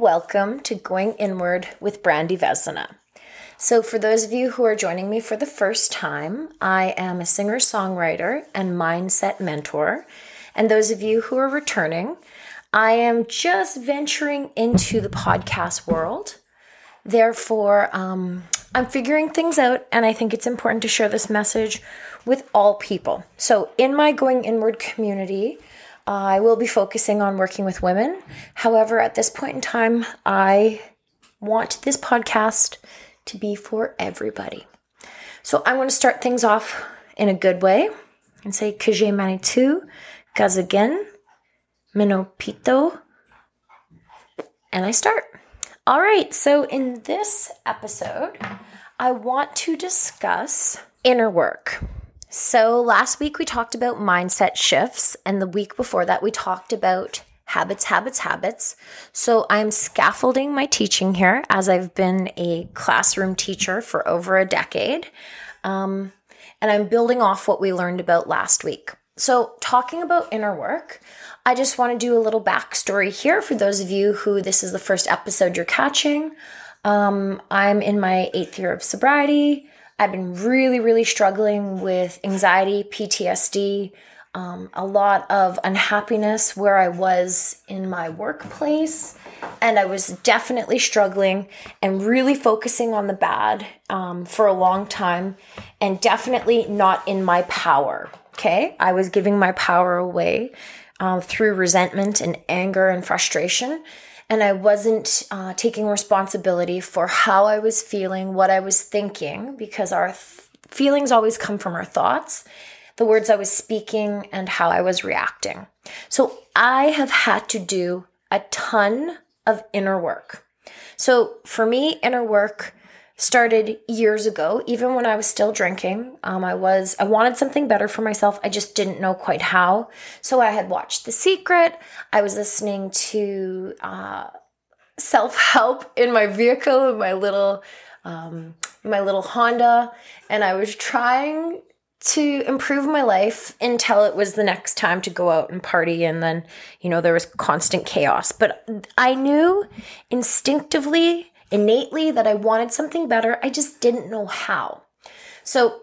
welcome to Going Inward with Brandi Vezina. So, for those of you who are joining me for the first time, I am a singer songwriter and mindset mentor. And those of you who are returning, I am just venturing into the podcast world. Therefore, um, I'm figuring things out, and I think it's important to share this message with all people. So, in my Going Inward community, I will be focusing on working with women. However, at this point in time, I want this podcast to be for everybody. So I'm going to start things off in a good way and say Kuje Manitou, Gazagen, Minopito, and I start. All right, so in this episode, I want to discuss inner work. So last week we talked about mindset shifts, and the week before that we talked about habits, habits, habits. So I'm scaffolding my teaching here as I've been a classroom teacher for over a decade. Um, and I'm building off what we learned about last week. So, talking about inner work, I just want to do a little backstory here for those of you who this is the first episode you're catching. Um, I'm in my eighth year of sobriety. I've been really, really struggling with anxiety, PTSD, um, a lot of unhappiness where I was in my workplace. And I was definitely struggling and really focusing on the bad um, for a long time and definitely not in my power. Okay. I was giving my power away uh, through resentment and anger and frustration. And I wasn't uh, taking responsibility for how I was feeling, what I was thinking, because our th- feelings always come from our thoughts the words I was speaking, and how I was reacting. So I have had to do a ton of inner work. So for me, inner work started years ago even when i was still drinking. Um, i was i wanted something better for myself. I just didn't know quite how. So i had watched the secret. I was listening to uh, self-help in my vehicle in my little um, my little honda. And i was trying to improve my life until it was the next time to go out and party. And then you know there was constant chaos. But i knew instinctively innately that i wanted something better i just didn't know how so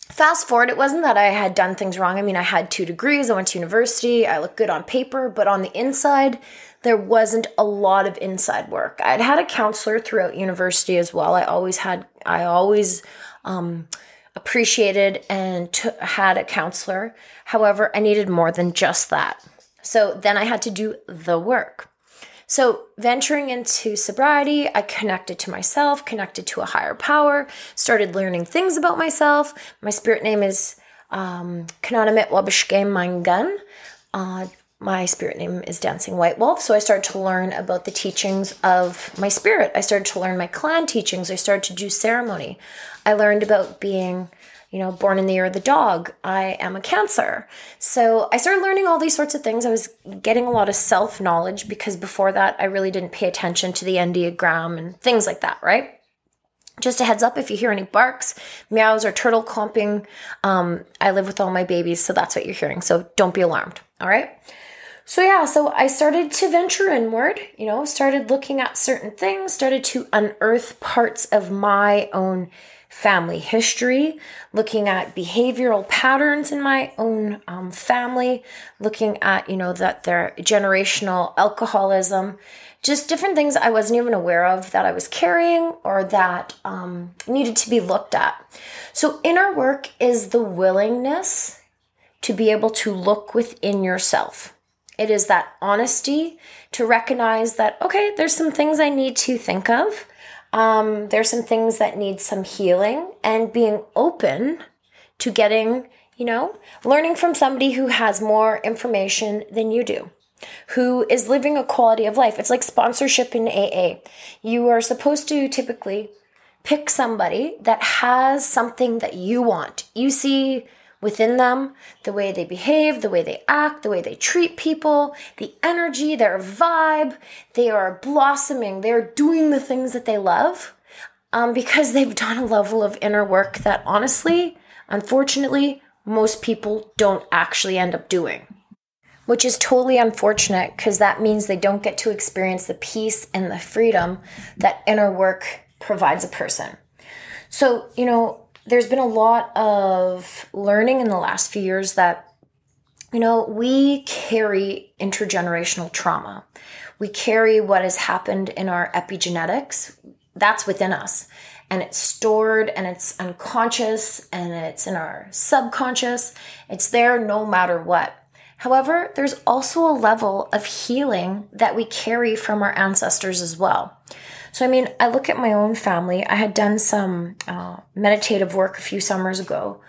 fast forward it wasn't that i had done things wrong i mean i had two degrees i went to university i looked good on paper but on the inside there wasn't a lot of inside work i'd had a counselor throughout university as well i always had i always um, appreciated and t- had a counselor. However, I needed more than just that. So then I had to do the work. So, venturing into sobriety, I connected to myself, connected to a higher power, started learning things about myself. My spirit name is um, Kananamit Wabashke Mangan. Uh, my spirit name is Dancing White Wolf. So I started to learn about the teachings of my spirit. I started to learn my clan teachings. I started to do ceremony. I learned about being, you know, born in the year of the dog. I am a Cancer. So I started learning all these sorts of things. I was getting a lot of self knowledge because before that, I really didn't pay attention to the Enneagram and things like that, right? Just a heads up if you hear any barks, meows, or turtle clumping, um, I live with all my babies, so that's what you're hearing. So don't be alarmed, all right? So, yeah, so I started to venture inward, you know, started looking at certain things, started to unearth parts of my own family history, looking at behavioral patterns in my own um, family, looking at, you know, that their generational alcoholism, just different things I wasn't even aware of that I was carrying or that um, needed to be looked at. So, inner work is the willingness to be able to look within yourself it is that honesty to recognize that, okay, there's some things I need to think of. Um, there's some things that need some healing and being open to getting, you know, learning from somebody who has more information than you do, who is living a quality of life. It's like sponsorship in AA. You are supposed to typically pick somebody that has something that you want. You see within them, the way they behave, the way they act, the way they treat people, the energy, their vibe. They are blossoming, they're doing the things that they love um, because they've done a level of inner work that honestly, unfortunately, most people don't actually end up doing. which is totally unfortunate because that means they don't get to experience the peace and the freedom that inner work provides a person. So, you know, there's been a lot of learning in the last few years that, you know, we carry intergenerational trauma. We carry what has happened in our epigenetics. That's within us. And it's stored and it's unconscious and it's in our subconscious. It's there no matter what. However, there's also a level of healing that we carry from our ancestors as well. So, I mean, I look at my own family. I had done some uh, meditative work a few summers ago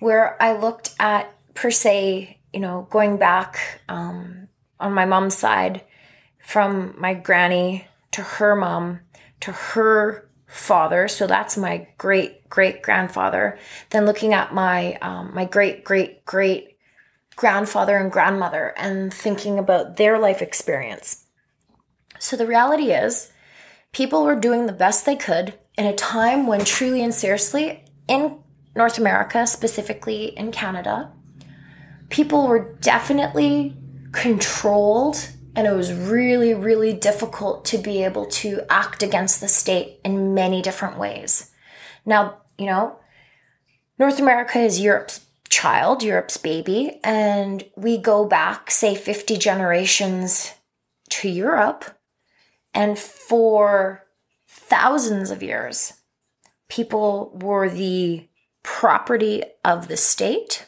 where I looked at, per se, you know, going back um, on my mom's side from my granny to her mom to her father. So that's my great great grandfather. Then looking at my um, my great great great grandfather and grandmother and thinking about their life experience. So the reality is people were doing the best they could in a time when truly and seriously, in North America, specifically in Canada, people were definitely controlled and it was really, really difficult to be able to act against the state in many different ways. Now, you know, North America is Europe's child, Europe's baby, and we go back, say, 50 generations to Europe and for thousands of years, people were the property of the state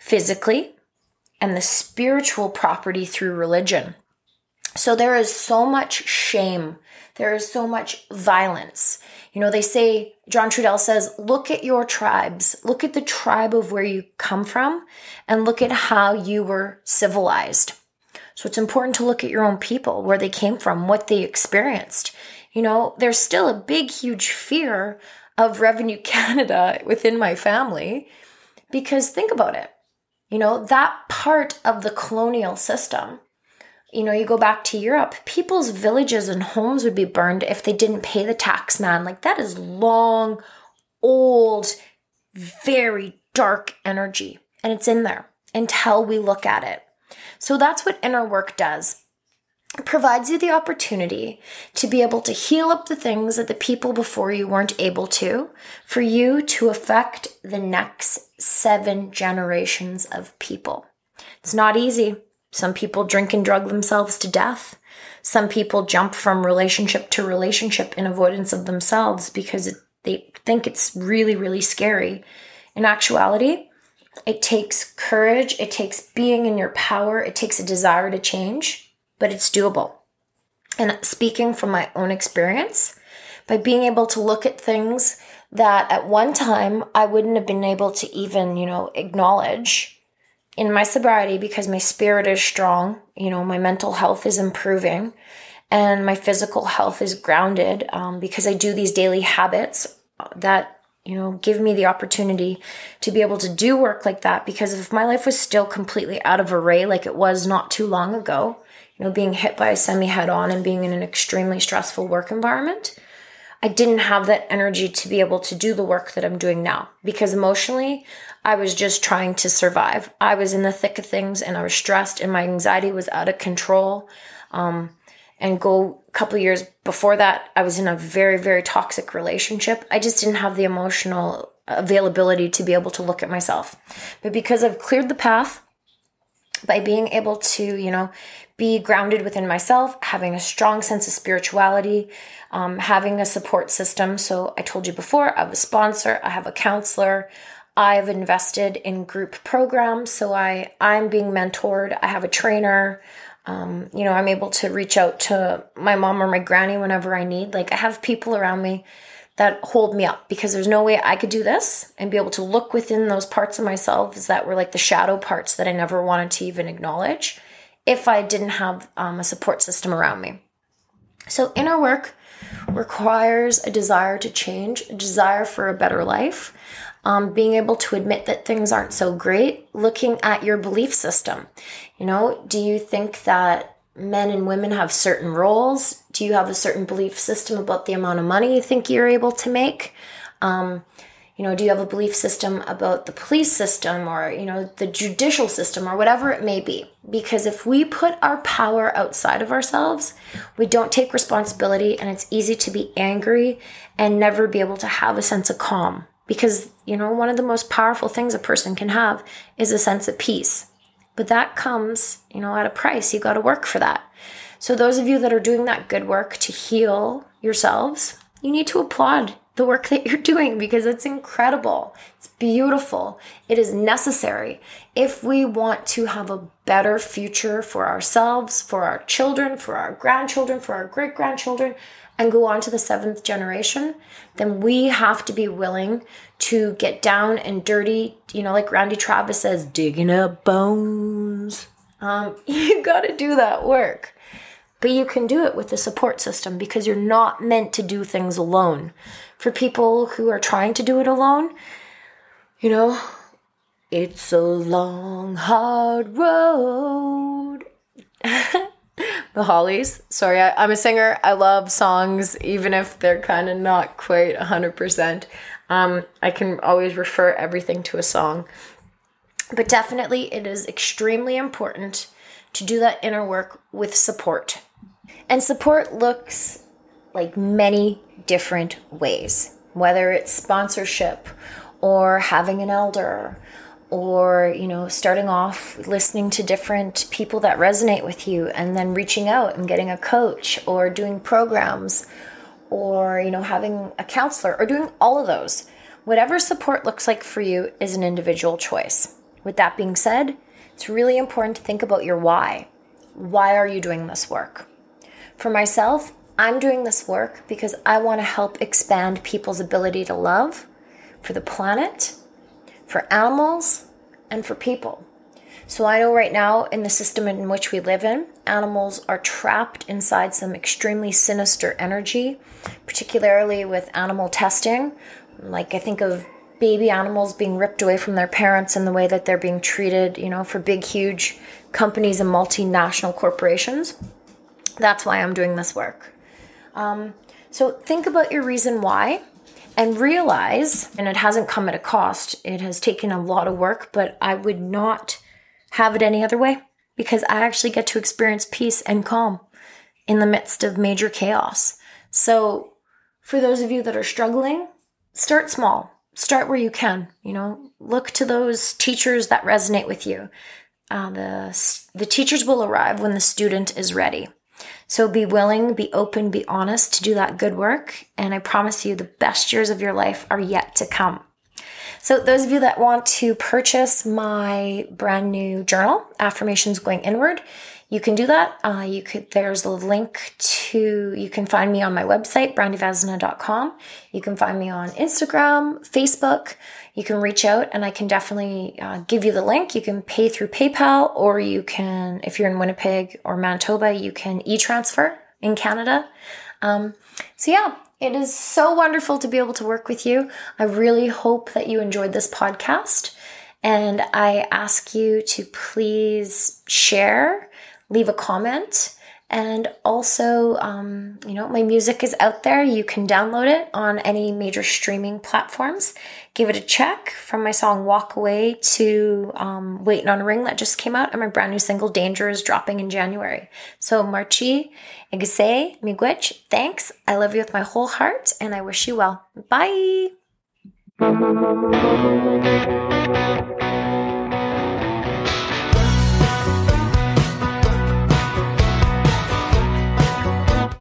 physically and the spiritual property through religion. So there is so much shame. There is so much violence. You know, they say, John Trudell says, look at your tribes, look at the tribe of where you come from, and look at how you were civilized. So it's important to look at your own people, where they came from, what they experienced. You know, there's still a big, huge fear of Revenue Canada within my family because think about it. You know, that part of the colonial system, you know, you go back to Europe, people's villages and homes would be burned if they didn't pay the tax man. Like that is long, old, very dark energy. And it's in there until we look at it. So that's what inner work does. It provides you the opportunity to be able to heal up the things that the people before you weren't able to, for you to affect the next seven generations of people. It's not easy. Some people drink and drug themselves to death. Some people jump from relationship to relationship in avoidance of themselves because they think it's really, really scary. In actuality, it takes courage, it takes being in your power, it takes a desire to change, but it's doable. And speaking from my own experience, by being able to look at things that at one time I wouldn't have been able to even, you know, acknowledge in my sobriety because my spirit is strong, you know, my mental health is improving and my physical health is grounded um, because I do these daily habits that you know, give me the opportunity to be able to do work like that. Because if my life was still completely out of array, like it was not too long ago, you know, being hit by a semi head on and being in an extremely stressful work environment, I didn't have that energy to be able to do the work that I'm doing now because emotionally, I was just trying to survive. I was in the thick of things and I was stressed and my anxiety was out of control. Um, and go a couple years before that i was in a very very toxic relationship. I just didn't have the emotional availability to be able to look at myself. But because i've cleared the path by being able to you know be grounded within myself having a strong sense of spirituality um, having a support system. So i told you before i have a sponsor i have a counselor i've invested in group programs. So i i'm being mentored i have a trainer um, you know, I'm able to reach out to my mom or my granny whenever I need. Like, I have people around me that hold me up because there's no way I could do this and be able to look within those parts of myself that were like the shadow parts that I never wanted to even acknowledge if I didn't have um, a support system around me. So, inner work requires a desire to change, a desire for a better life um, being able to admit that things aren't so great, looking at your belief system. You know, do you think that men and women have certain roles? Do you have a certain belief system about the amount of money you think you're able to make? Um, You know, do you have a belief system about the police system or, you know, the judicial system or whatever it may be? Because if we put our power outside of ourselves, we don't take responsibility and it's easy to be angry and never be able to have a sense of calm. Because, you know, one of the most powerful things a person can have is a sense of peace. But that comes, you know, at a price. You got to work for that. So, those of you that are doing that good work to heal yourselves, you need to applaud the work that you're doing because it's incredible. It's beautiful. It is necessary if we want to have a better future for ourselves, for our children, for our grandchildren, for our great grandchildren, and go on to the seventh generation, then we have to be willing to get down and dirty, you know, like Randy Travis says, digging up bones. Um, you got to do that work. But you can do it with a support system because you're not meant to do things alone. For people who are trying to do it alone, you know, it's a long, hard road. the Hollies. Sorry, I, am a singer. I love songs, even if they're kind of not quite 100%. Um, I can always refer everything to a song. But definitely, it is extremely important to do that inner work with support. And support looks like many different ways, whether it's sponsorship or having an elder or you know starting off listening to different people that resonate with you and then reaching out and getting a coach or doing programs or you know having a counselor or doing all of those. Whatever support looks like for you is an individual choice. With that being said it's really important to think about your why. Why are you doing this work for myself i'm doing this work because i want to help expand people's ability to love for the planet for animals and for people. So I know right now in the system in which we live in, animals are trapped inside some extremely sinister energy, particularly with animal testing. Like I think of baby animals being ripped away from their parents and the way that they're being treated, you know, for big, huge companies and multinational corporations. That's why I'm doing this work. Um, so think about your reason why and realize, and it hasn't come at a cost, it has taken a lot of work, but I would not have it any other way because I actually get to experience peace and calm in the midst of major chaos. So, for those of you that are struggling, start small. Start where you can. You know, look to those teachers that resonate with you. Uh, the the teachers will arrive when the student is ready. So be willing, be open, be honest to do that good work. And I promise you, the best years of your life are yet to come. So, those of you that want to purchase my brand new journal, Affirmations Going Inward, you can do that. Uh, you could. There's a link to. You can find me on my website, brandivezina.com. You can find me on Instagram, Facebook you can reach out and I can definitely uh, give you the link. You can pay through PayPal or you can, if you're in Winnipeg or Manitoba, you can e transfer in Canada. Um, so, yeah, it is so wonderful to be able to work with you. I really hope that you enjoyed this podcast. And I ask you to please share, leave a comment, and also, um, you know, my music is out there. You can download it on any major streaming platforms. Give it a check from my song Walk Away to um, Waiting on a Ring that just came out, and my brand new single Danger is dropping in January. So, Marchi, Igase, Miigwech, thanks. I love you with my whole heart, and I wish you well. Bye.